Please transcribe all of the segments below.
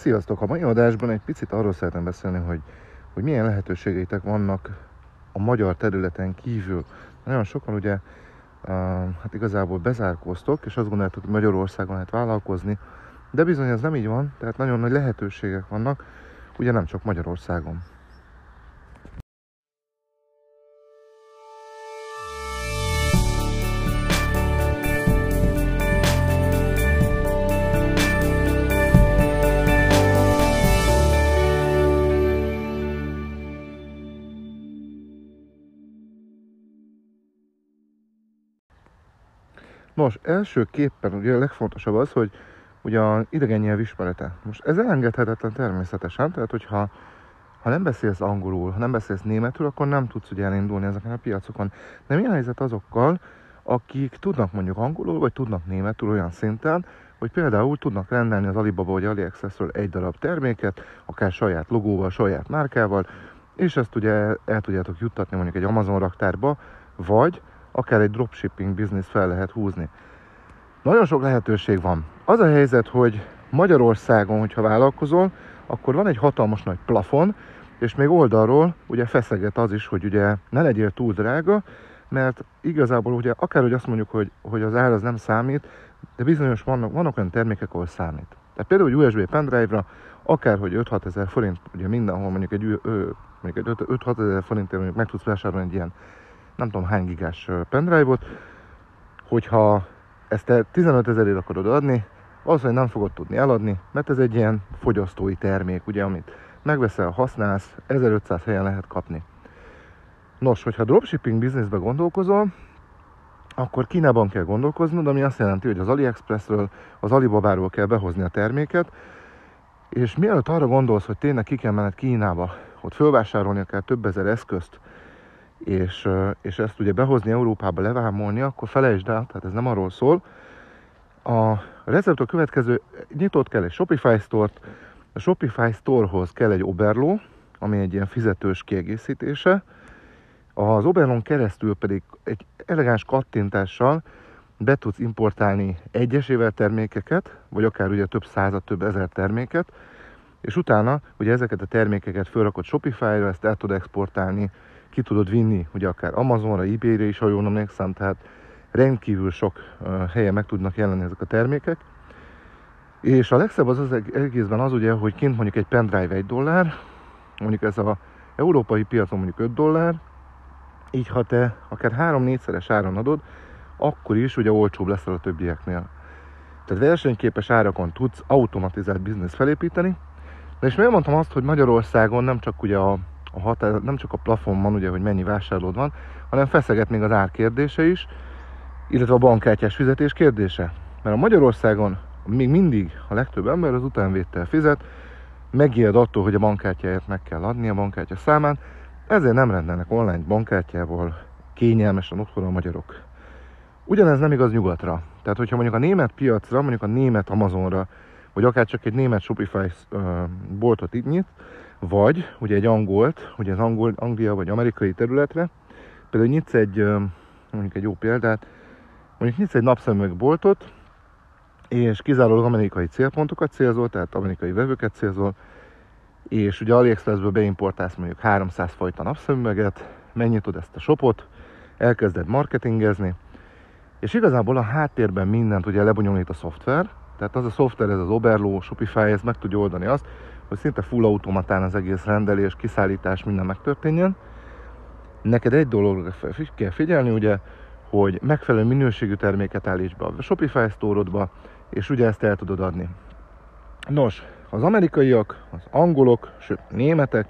Sziasztok! A mai adásban egy picit arról szeretném beszélni, hogy, hogy milyen lehetőségeitek vannak a magyar területen kívül. Nagyon sokan ugye hát igazából bezárkóztok, és azt gondoljátok, hogy Magyarországon lehet vállalkozni, de bizony ez nem így van, tehát nagyon nagy lehetőségek vannak, ugye nem csak Magyarországon. Nos, elsőképpen ugye a legfontosabb az, hogy ugye a idegen nyelv ismerete. Most ez elengedhetetlen természetesen, tehát hogyha ha nem beszélsz angolul, ha nem beszélsz németül, akkor nem tudsz ugye elindulni ezeken a piacokon. De mi a helyzet azokkal, akik tudnak mondjuk angolul, vagy tudnak németül olyan szinten, hogy például tudnak rendelni az Alibaba vagy AliExpressről egy darab terméket, akár saját logóval, saját márkával, és ezt ugye el tudjátok juttatni mondjuk egy Amazon raktárba, vagy akár egy dropshipping biznisz fel lehet húzni. Nagyon sok lehetőség van. Az a helyzet, hogy Magyarországon, hogyha vállalkozol, akkor van egy hatalmas nagy plafon, és még oldalról ugye feszeget az is, hogy ugye ne legyél túl drága, mert igazából ugye akárhogy azt mondjuk, hogy, hogy az ár az nem számít, de bizonyos vannak, vannak olyan termékek, ahol számít. Tehát például egy USB pendrive-ra akárhogy 5-6 ezer forint, ugye mindenhol mondjuk egy, mondjuk egy 5-6 ezer forintért mondjuk meg tudsz vásárolni egy ilyen nem tudom hány gigás pendrive-ot, hogyha ezt te 15 ezerért akarod adni, hogy nem fogod tudni eladni, mert ez egy ilyen fogyasztói termék, ugye, amit megveszel, használsz, 1500 helyen lehet kapni. Nos, hogyha dropshipping bizniszbe gondolkozol, akkor Kínában kell gondolkoznod, ami azt jelenti, hogy az AliExpressről, az Alibabáról kell behozni a terméket, és mielőtt arra gondolsz, hogy tényleg ki kell menned Kínába, ott fölvásárolni kell több ezer eszközt, és, és ezt ugye behozni Európába, levámolni, akkor felejtsd el, tehát ez nem arról szól. A recept a következő, nyitott kell egy Shopify Store-t, a Shopify Storehoz kell egy Oberlo, ami egy ilyen fizetős kiegészítése, az Oberlon keresztül pedig egy elegáns kattintással be tudsz importálni egyesével termékeket, vagy akár ugye több százat, több ezer terméket, és utána ugye ezeket a termékeket felrakod Shopify-ra, ezt el tud exportálni ki tudod vinni, ugye akár Amazonra, eBay-re is, ha jól emlékszem, tehát rendkívül sok helyen meg tudnak jelenni ezek a termékek. És a legszebb az az egészben az ugye, hogy kint mondjuk egy pendrive 1 dollár, mondjuk ez a európai piacon mondjuk 5 dollár, így ha te akár 3-4-szeres áron adod, akkor is ugye olcsóbb leszel a többieknél. Tehát versenyképes árakon tudsz automatizált biznisz felépíteni. De és miért mondtam azt, hogy Magyarországon nem csak ugye a a határ, nem csak a plafon van, ugye, hogy mennyi vásárlód van, hanem feszeget még az ár is, illetve a bankkártyás fizetés kérdése. Mert a Magyarországon még mindig a legtöbb ember az utánvétel fizet, megijed attól, hogy a bankkártyáját meg kell adni a bankkártya számán, ezért nem rendelnek online bankkártyával kényelmesen otthon a magyarok. Ugyanez nem igaz nyugatra. Tehát, hogyha mondjuk a német piacra, mondjuk a német Amazonra, vagy akár csak egy német Shopify boltot itt nyit, vagy ugye egy angolt, ugye az angol, Anglia vagy amerikai területre, például nyitsz egy, mondjuk egy jó példát, mondjuk nyitsz egy napszemüvegboltot, és kizárólag amerikai célpontokat célzol, tehát amerikai vevőket célzol, és ugye AliExpressből beimportálsz mondjuk 300 fajta napszemüveget, megnyitod ezt a shopot, elkezded marketingezni, és igazából a háttérben mindent ugye lebonyolít a szoftver, tehát az a szoftver, ez az Oberlo, Shopify, ez meg tudja oldani azt, hogy szinte full automatán az egész rendelés, kiszállítás, minden megtörténjen. Neked egy dologra kell figyelni, ugye, hogy megfelelő minőségű terméket állíts be a Shopify store és ugye ezt el tudod adni. Nos, az amerikaiak, az angolok, sőt németek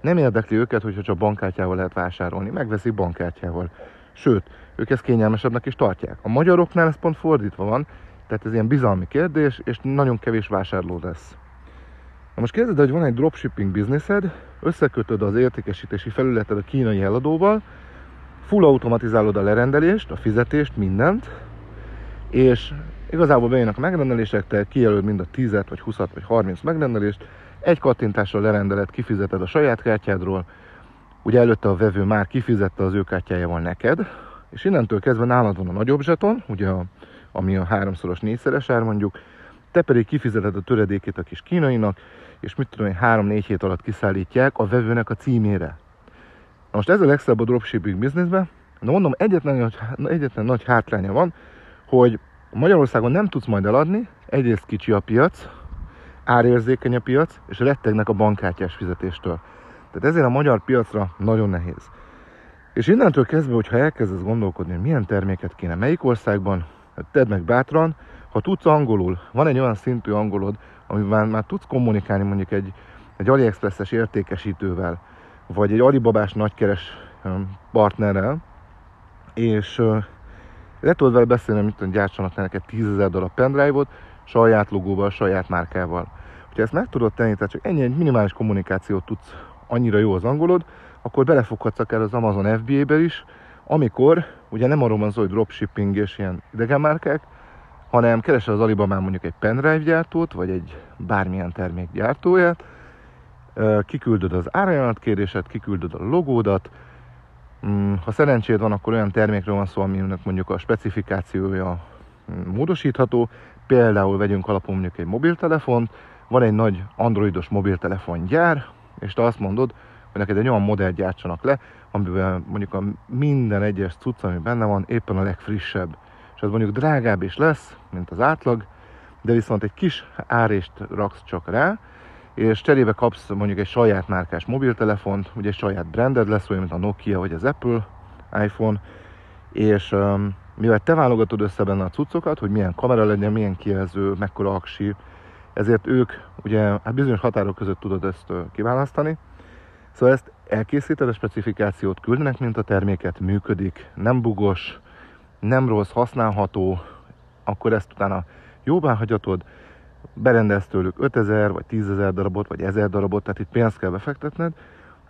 nem érdekli őket, hogyha csak bankkártyával lehet vásárolni. Megveszik bankkártyával. Sőt, ők ezt kényelmesebbnek is tartják. A magyaroknál ez pont fordítva van, tehát ez ilyen bizalmi kérdés, és nagyon kevés vásárló lesz. Na most kérdezed, hogy van egy dropshipping bizniszed, összekötöd az értékesítési felületed a kínai eladóval, full automatizálod a lerendelést, a fizetést, mindent, és igazából bejönnek a megrendelések, te kijelöld mind a 10 vagy 20 vagy 30 megrendelést, egy kattintással lerendeled, kifizeted a saját kártyádról, ugye előtte a vevő már kifizette az ő kártyájával neked, és innentől kezdve nálad van a nagyobb zseton, ugye a, ami a háromszoros, négyszeres ár mondjuk, te pedig kifizeted a töredékét a kis kínainak, és mit tudom én, három-négy hét alatt kiszállítják a vevőnek a címére. Na most ez a legszebb a dropshipping bizniszben, de mondom, egyetlen, egyetlen nagy hátránya van, hogy Magyarországon nem tudsz majd eladni, egyrészt kicsi a piac, árérzékeny a piac, és rettegnek a bankkártyás fizetéstől. Tehát ezért a magyar piacra nagyon nehéz. És innentől kezdve, hogyha elkezdesz gondolkodni, hogy milyen terméket kéne melyik országban, hát tedd meg bátran, ha tudsz angolul, van egy olyan szintű angolod, amivel már tudsz kommunikálni mondjuk egy, egy AliExpress-es értékesítővel, vagy egy Alibabás nagykeres partnerrel, és le tudod vele beszélni, mit tudom, gyártsanak neked 10 ezer darab pendrive-ot, saját logóval, saját márkával. Ha ezt meg tudod tenni, tehát csak ennyi egy minimális kommunikációt tudsz annyira jó az angolod, akkor belefoghatsz akár az Amazon FBA-be is, amikor ugye nem arról van szó, hogy dropshipping és ilyen idegen márkák, hanem keresel az Alibabán mondjuk egy pendrive gyártót, vagy egy bármilyen termék gyártóját, kiküldöd az árajánlatkérésed, kiküldöd a logódat, mm, ha szerencséd van, akkor olyan termékről van szó, aminek mondjuk a specifikációja mm, módosítható, például vegyünk alapul mondjuk egy mobiltelefont, van egy nagy androidos mobiltelefon gyár, és te azt mondod, hogy neked egy olyan modellt gyártsanak le, amiben mondjuk a minden egyes cucc, ami benne van, éppen a legfrissebb. És ez mondjuk drágább is lesz, mint az átlag, de viszont egy kis árést raksz csak rá, és cserébe kapsz mondjuk egy saját márkás mobiltelefont, ugye egy saját branded lesz, olyan, mint a Nokia vagy az Apple iPhone, és um, mivel te válogatod össze benne a cuccokat, hogy milyen kamera legyen, milyen kijelző, mekkora aksi, ezért ők ugye hát bizonyos határok között tudod ezt kiválasztani. Szóval ezt elkészíted, a specifikációt küldenek, mint a terméket, működik, nem bugos, nem rossz, használható, akkor ezt utána jóvá hagyatod, berendelsz tőlük 5000 vagy 10.000 darabot, vagy 1000 darabot, tehát itt pénzt kell befektetned,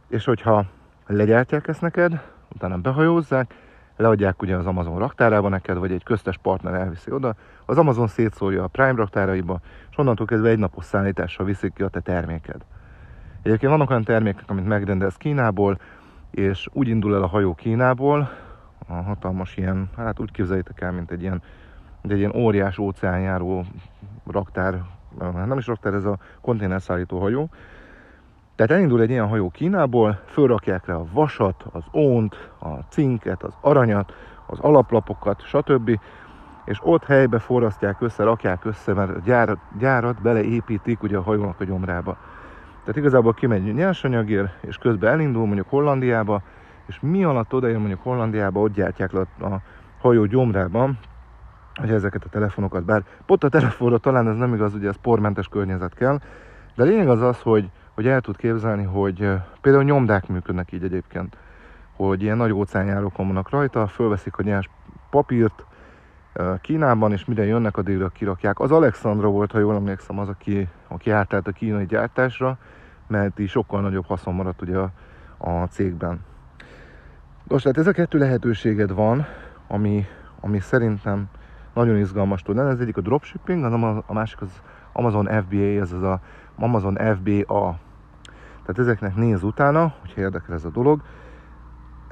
és hogyha legyártják ezt neked, utána behajózzák, leadják ugye az Amazon raktárába neked, vagy egy köztes partner elviszi oda, az Amazon szétszórja a Prime raktáraiba, és onnantól kezdve egy napos szállítással viszik ki a te terméked. Egyébként vannak olyan termékek, amit megrendelsz Kínából, és úgy indul el a hajó Kínából, a hatalmas ilyen, hát úgy képzeljétek el, mint egy ilyen, egy ilyen óriás óceánjáró raktár, nem is raktár, ez a konténerszállító hajó. Tehát elindul egy ilyen hajó Kínából, fölrakják rá a vasat, az ónt, a cinket, az aranyat, az alaplapokat, stb. És ott helybe forrasztják össze, rakják össze, mert a gyárat, gyárat beleépítik ugye a hajónak a gyomrába. Tehát igazából kimegy nyersanyagért, és közben elindul mondjuk Hollandiába, és mi alatt odaér mondjuk Hollandiába, ott gyártják le a hajó gyomrában, hogy ezeket a telefonokat, bár pont a telefonra talán ez nem igaz, ugye ez pormentes környezet kell, de lényeg az az, hogy, hogy el tud képzelni, hogy például nyomdák működnek így egyébként, hogy ilyen nagy óceánjárókon vannak rajta, fölveszik a nyers papírt Kínában, és mire jönnek, addigra kirakják. Az Alexandra volt, ha jól emlékszem, az, aki, aki átállt a kínai gyártásra, mert így sokkal nagyobb haszon maradt ugye a, a cégben. Most tehát ez a kettő lehetőséged van, ami, ami szerintem nagyon izgalmas tud lenni. Ez egyik a dropshipping, a, a másik az Amazon FBA, ez az a Amazon FBA. Tehát ezeknek néz utána, hogyha érdekel ez a dolog.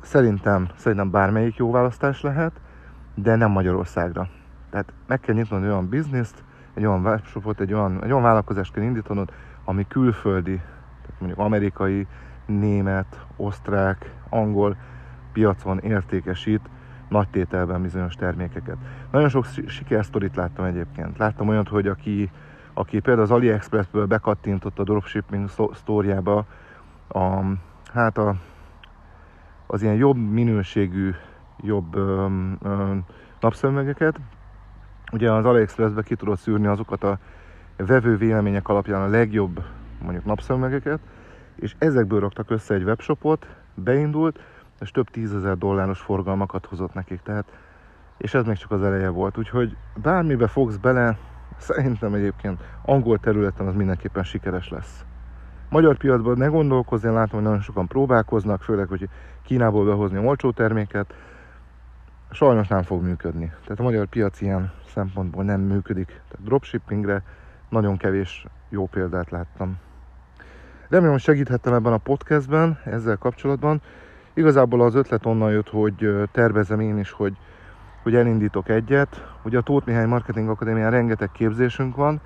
Szerintem, szerintem bármelyik jó választás lehet, de nem Magyarországra. Tehát meg kell nyitnod egy olyan bizniszt, egy olyan webshopot, egy olyan, egy olyan vállalkozást kell indítanod, ami külföldi, tehát mondjuk amerikai, német, osztrák, angol piacon értékesít nagy tételben bizonyos termékeket. Nagyon sok sikersztorit láttam egyébként. Láttam olyat, hogy aki, aki például az AliExpressből bekattintott a dropshipping sztóriába, a, hát a, az ilyen jobb minőségű, jobb ö, ö, napszemüvegeket, ugye az AliExpressbe ki tudod szűrni azokat a vevő vélemények alapján a legjobb mondjuk napszemüvegeket, és ezekből raktak össze egy webshopot, beindult, és több tízezer dolláros forgalmakat hozott nekik, tehát és ez még csak az eleje volt, úgyhogy bármibe fogsz bele, szerintem egyébként angol területen az mindenképpen sikeres lesz. Magyar piacban ne gondolkozz, én látom, hogy nagyon sokan próbálkoznak, főleg, hogy Kínából behozni olcsó terméket, sajnos nem fog működni. Tehát a magyar piac ilyen szempontból nem működik. Tehát dropshippingre nagyon kevés jó példát láttam. Remélem, hogy segíthettem ebben a podcastben ezzel kapcsolatban. Igazából az ötlet onnan jött, hogy tervezem én is, hogy, hogy, elindítok egyet. Ugye a Tóth Mihály Marketing Akadémián rengeteg képzésünk van,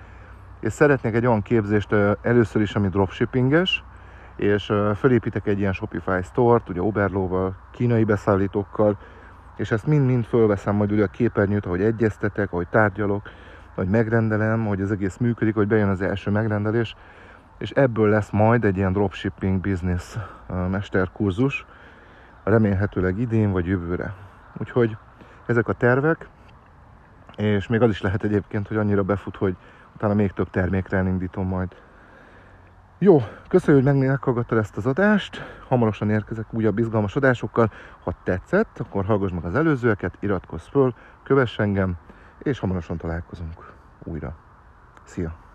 és szeretnék egy olyan képzést először is, ami dropshippinges, és felépítek egy ilyen Shopify store-t, ugye Oberlóval, kínai beszállítókkal, és ezt mind-mind fölveszem majd ugye a képernyőt, ahogy egyeztetek, ahogy tárgyalok, hogy megrendelem, hogy az egész működik, hogy bejön az első megrendelés, és ebből lesz majd egy ilyen dropshipping business mesterkurzus, remélhetőleg idén vagy jövőre. Úgyhogy ezek a tervek, és még az is lehet egyébként, hogy annyira befut, hogy utána még több termékre elindítom majd. Jó, köszönjük, hogy meghallgattad ezt az adást. Hamarosan érkezek újabb izgalmas adásokkal. Ha tetszett, akkor hallgass meg az előzőeket, iratkozz föl, kövess engem, és hamarosan találkozunk újra. Szia!